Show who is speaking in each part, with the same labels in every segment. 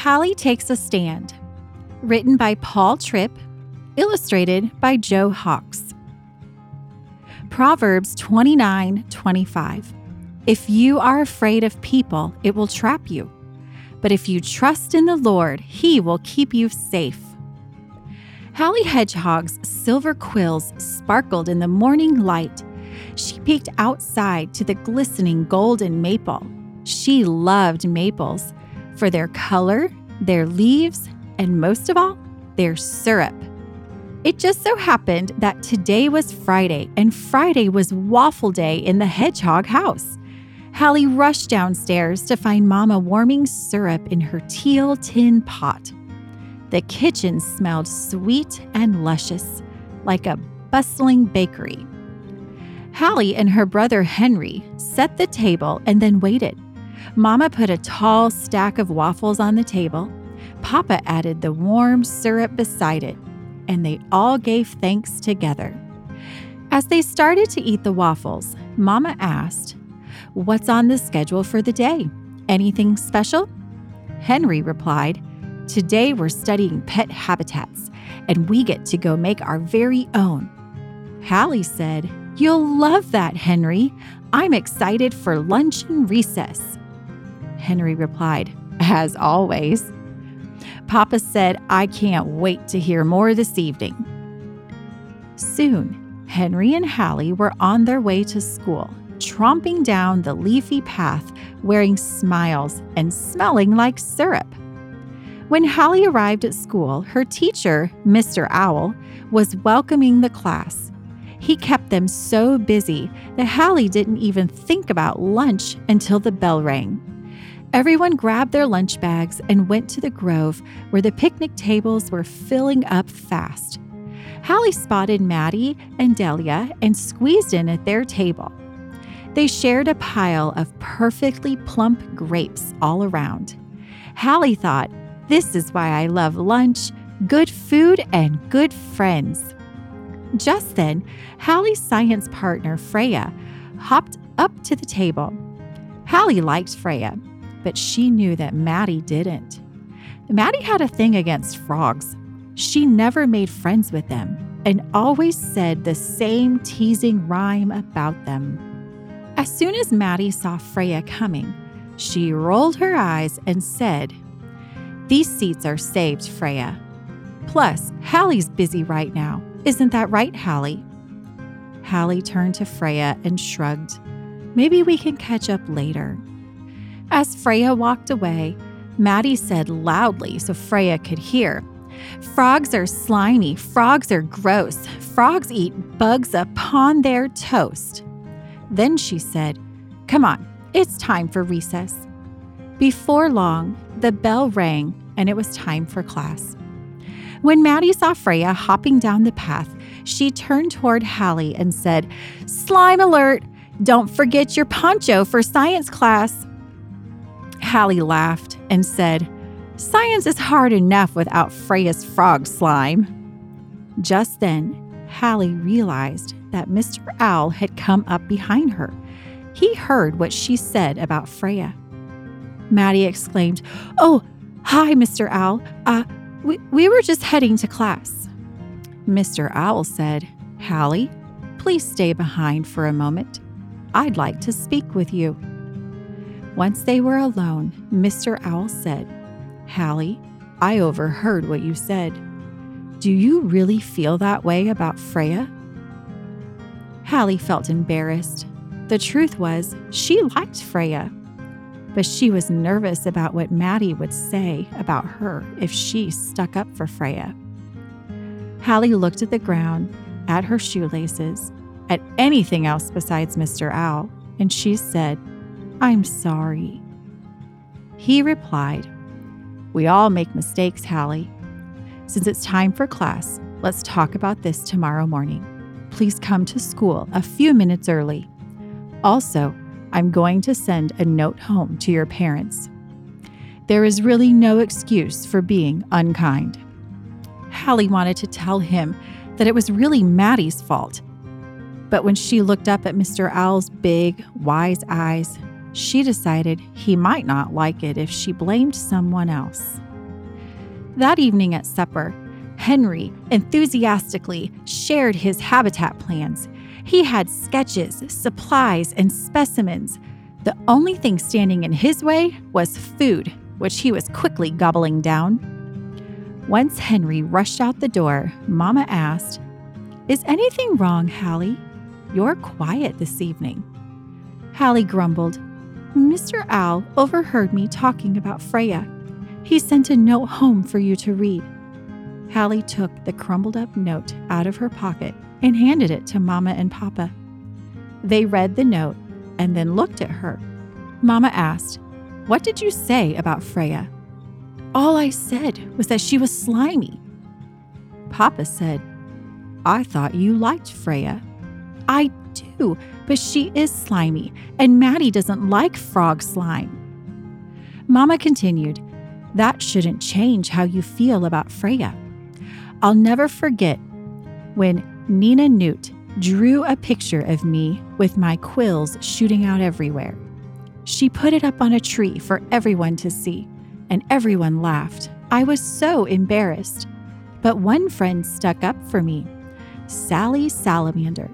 Speaker 1: Halle Takes a Stand, written by Paul Tripp, illustrated by Joe Hox. Proverbs 29 25. If you are afraid of people, it will trap you. But if you trust in the Lord, he will keep you safe. Halle Hedgehog's silver quills sparkled in the morning light. She peeked outside to the glistening golden maple. She loved maples for their color, their leaves, and most of all, their syrup. It just so happened that today was Friday, and Friday was waffle day in the hedgehog house. Halle rushed downstairs to find Mama warming syrup in her teal tin pot. The kitchen smelled sweet and luscious, like a bustling bakery. Halle and her brother Henry set the table and then waited. Mama put a tall stack of waffles on the table. Papa added the warm syrup beside it, and they all gave thanks together. As they started to eat the waffles, Mama asked, What's on the schedule for the day? Anything special? Henry replied, Today we're studying pet habitats, and we get to go make our very own. Halle said, You'll love that, Henry. I'm excited for lunch and recess. Henry replied, As always. Papa said, I can't wait to hear more this evening. Soon, Henry and Halle were on their way to school, tromping down the leafy path, wearing smiles and smelling like syrup. When Halle arrived at school, her teacher, Mr. Owl, was welcoming the class. He kept them so busy that Halle didn't even think about lunch until the bell rang. Everyone grabbed their lunch bags and went to the grove where the picnic tables were filling up fast. Halle spotted Maddie and Delia and squeezed in at their table. They shared a pile of perfectly plump grapes all around. Halle thought, This is why I love lunch, good food, and good friends. Just then, Halle's science partner, Freya, hopped up to the table. Halle liked Freya, but she knew that Maddie didn't. Maddie had a thing against frogs. She never made friends with them and always said the same teasing rhyme about them. As soon as Maddie saw Freya coming, she rolled her eyes and said, These seats are saved, Freya. Plus, Halle's busy right now. Isn't that right, Halle? Halle turned to Freya and shrugged. Maybe we can catch up later. As Freya walked away, Maddie said loudly so Freya could hear Frogs are slimy, frogs are gross, frogs eat bugs upon their toast. Then she said, Come on, it's time for recess. Before long, the bell rang and it was time for class. When Maddie saw Freya hopping down the path, she turned toward Halle and said, Slime alert! Don't forget your poncho for science class. Halle laughed and said, Science is hard enough without Freya's frog slime. Just then, Halle realized that Mr. Owl had come up behind her. He heard what she said about Freya. Maddie exclaimed, Oh, hi, Mr. Owl. Uh, we, we were just heading to class. Mr. Owl said, Halle, please stay behind for a moment. I'd like to speak with you. Once they were alone, Mr. Owl said, Halle, I overheard what you said. Do you really feel that way about Freya? Halle felt embarrassed. The truth was, she liked Freya, but she was nervous about what Maddie would say about her if she stuck up for Freya. Halle looked at the ground, at her shoelaces, at anything else besides Mr. Owl, and she said, I'm sorry. He replied, We all make mistakes, Halle. Since it's time for class, let's talk about this tomorrow morning. Please come to school a few minutes early. Also, I'm going to send a note home to your parents. There is really no excuse for being unkind. Halle wanted to tell him that it was really Maddie's fault. But when she looked up at Mr. Owl's big, wise eyes, she decided he might not like it if she blamed someone else. That evening at supper, Henry enthusiastically shared his habitat plans. He had sketches, supplies, and specimens. The only thing standing in his way was food, which he was quickly gobbling down. Once Henry rushed out the door, Mama asked, Is anything wrong, Halle? You're quiet this evening. Halle grumbled, Mr. Owl overheard me talking about Freya. He sent a note home for you to read. Halle took the crumbled up note out of her pocket and handed it to Mama and Papa. They read the note and then looked at her. Mama asked, What did you say about Freya? All I said was that she was slimy. Papa said, I thought you liked Freya. I do, but she is slimy, and Maddie doesn't like frog slime. Mama continued, That shouldn't change how you feel about Freya. I'll never forget when Nina Newt drew a picture of me with my quills shooting out everywhere. She put it up on a tree for everyone to see, and everyone laughed. I was so embarrassed. But one friend stuck up for me Sally Salamander.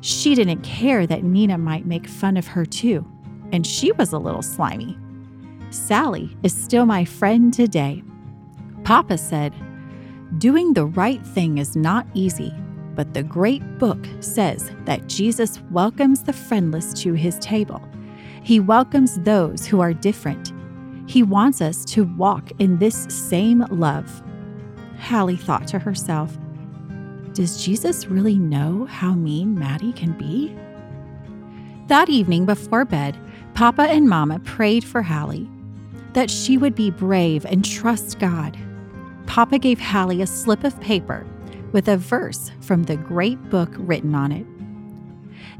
Speaker 1: She didn't care that Nina might make fun of her too, and she was a little slimy. Sally is still my friend today. Papa said, Doing the right thing is not easy, but the great book says that Jesus welcomes the friendless to his table. He welcomes those who are different. He wants us to walk in this same love. Halle thought to herself, Does Jesus really know how mean Maddie can be? That evening before bed, Papa and Mama prayed for Halle that she would be brave and trust God. Papa gave Halle a slip of paper with a verse from the great book written on it.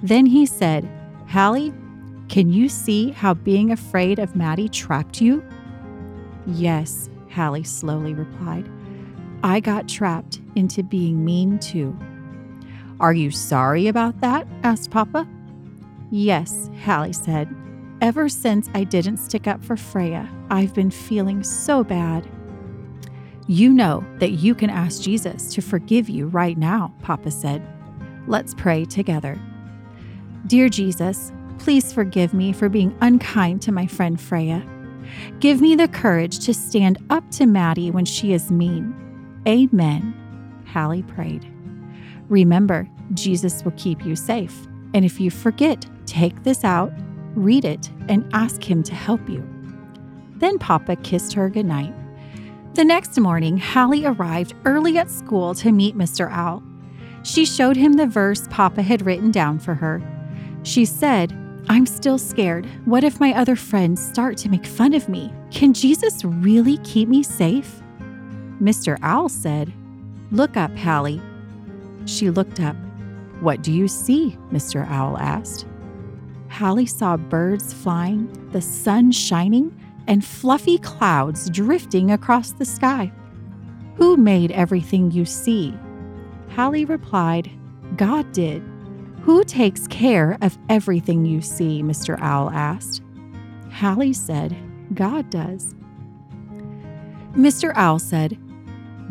Speaker 1: Then he said, Halle, can you see how being afraid of Maddie trapped you? Yes, Halle slowly replied. I got trapped into being mean too. Are you sorry about that? asked Papa. Yes, Halle said. Ever since I didn't stick up for Freya, I've been feeling so bad. You know that you can ask Jesus to forgive you right now, Papa said. Let's pray together. Dear Jesus, please forgive me for being unkind to my friend Freya. Give me the courage to stand up to Maddie when she is mean. Amen. Halle prayed. Remember, Jesus will keep you safe. And if you forget, take this out, read it, and ask him to help you. Then Papa kissed her goodnight. The next morning, Halle arrived early at school to meet Mr. Owl. She showed him the verse Papa had written down for her. She said, I'm still scared. What if my other friends start to make fun of me? Can Jesus really keep me safe? Mr. Owl said, Look up, Halle. She looked up. What do you see? Mr. Owl asked. Halle saw birds flying, the sun shining, and fluffy clouds drifting across the sky. Who made everything you see? Halle replied, God did. Who takes care of everything you see? Mr. Owl asked. Halle said, God does. Mr. Owl said,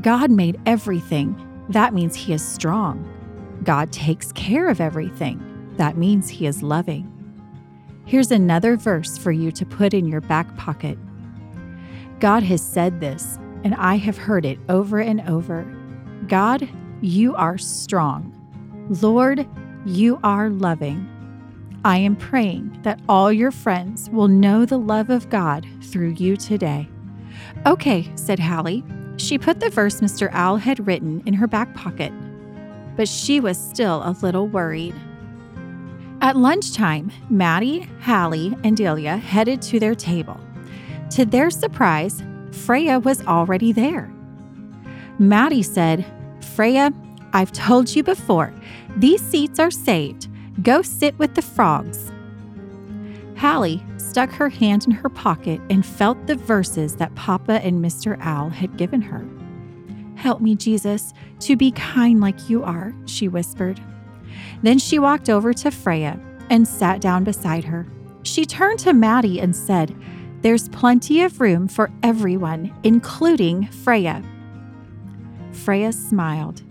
Speaker 1: God made everything. That means he is strong. God takes care of everything. That means he is loving. Here's another verse for you to put in your back pocket. God has said this, and I have heard it over and over. God, you are strong. Lord, you are loving. I am praying that all your friends will know the love of God through you today. Okay, said Halle. She put the verse Mr. Owl had written in her back pocket, but she was still a little worried. At lunchtime, Maddie, Halle, and Delia headed to their table. To their surprise, Freya was already there. Maddie said, Freya, I've told you before, these seats are saved. Go sit with the frogs. Halle stuck her hand in her pocket and felt the verses that Papa and Mr. Owl had given her. Help me, Jesus, to be kind like you are, she whispered. Then she walked over to Freya and sat down beside her. She turned to Maddie and said, There's plenty of room for everyone, including Freya. Freya smiled.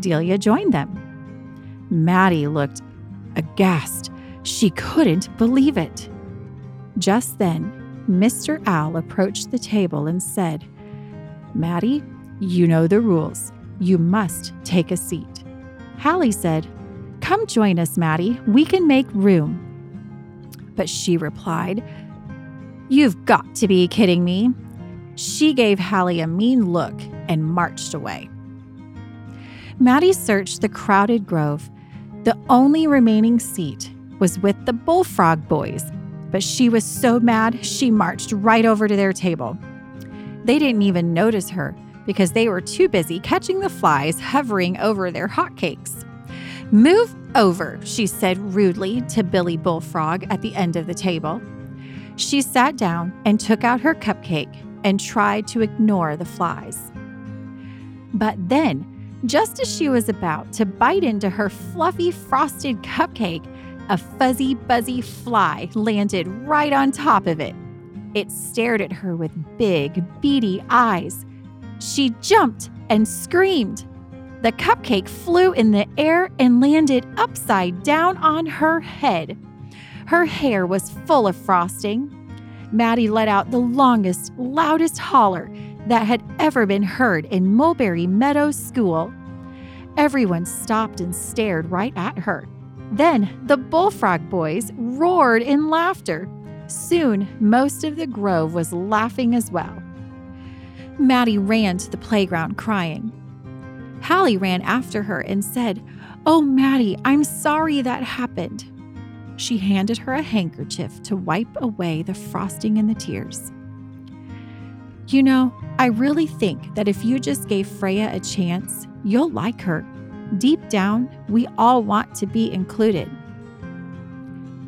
Speaker 1: Delia joined them. Maddie looked aghast. She couldn't believe it. Just then, Mr. Owl approached the table and said, Maddie, you know the rules. You must take a seat. Halle said, Come join us, Maddie. We can make room. But she replied, You've got to be kidding me. She gave Halle a mean look and marched away. Maddie searched the crowded grove. The only remaining seat was with the bullfrog boys, but she was so mad she marched right over to their table. They didn't even notice her because they were too busy catching the flies hovering over their hotcakes. Move over, she said rudely to Billy Bullfrog at the end of the table. She sat down and took out her cupcake and tried to ignore the flies. But then, just as she was about to bite into her fluffy frosted cupcake, a fuzzy, buzzy fly landed right on top of it. It stared at her with big, beady eyes. She jumped and screamed. The cupcake flew in the air and landed upside down on her head. Her hair was full of frosting. Maddie let out the longest, loudest holler that had ever been heard in Mulberry Meadows School. Everyone stopped and stared right at her. Then the bullfrog boys roared in laughter. Soon, most of the grove was laughing as well. Maddie ran to the playground crying. Halle ran after her and said, Oh, Maddie, I'm sorry that happened. She handed her a handkerchief to wipe away the frosting and the tears. You know, I really think that if you just gave Freya a chance, you'll like her. Deep down, we all want to be included.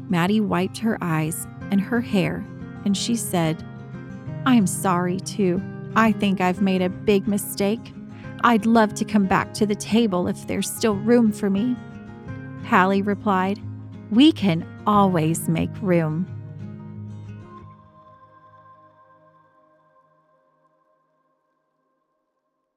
Speaker 1: Maddie wiped her eyes and her hair, and she said, I'm sorry too. I think I've made a big mistake. I'd love to come back to the table if there's still room for me. Halle replied, We can always make room.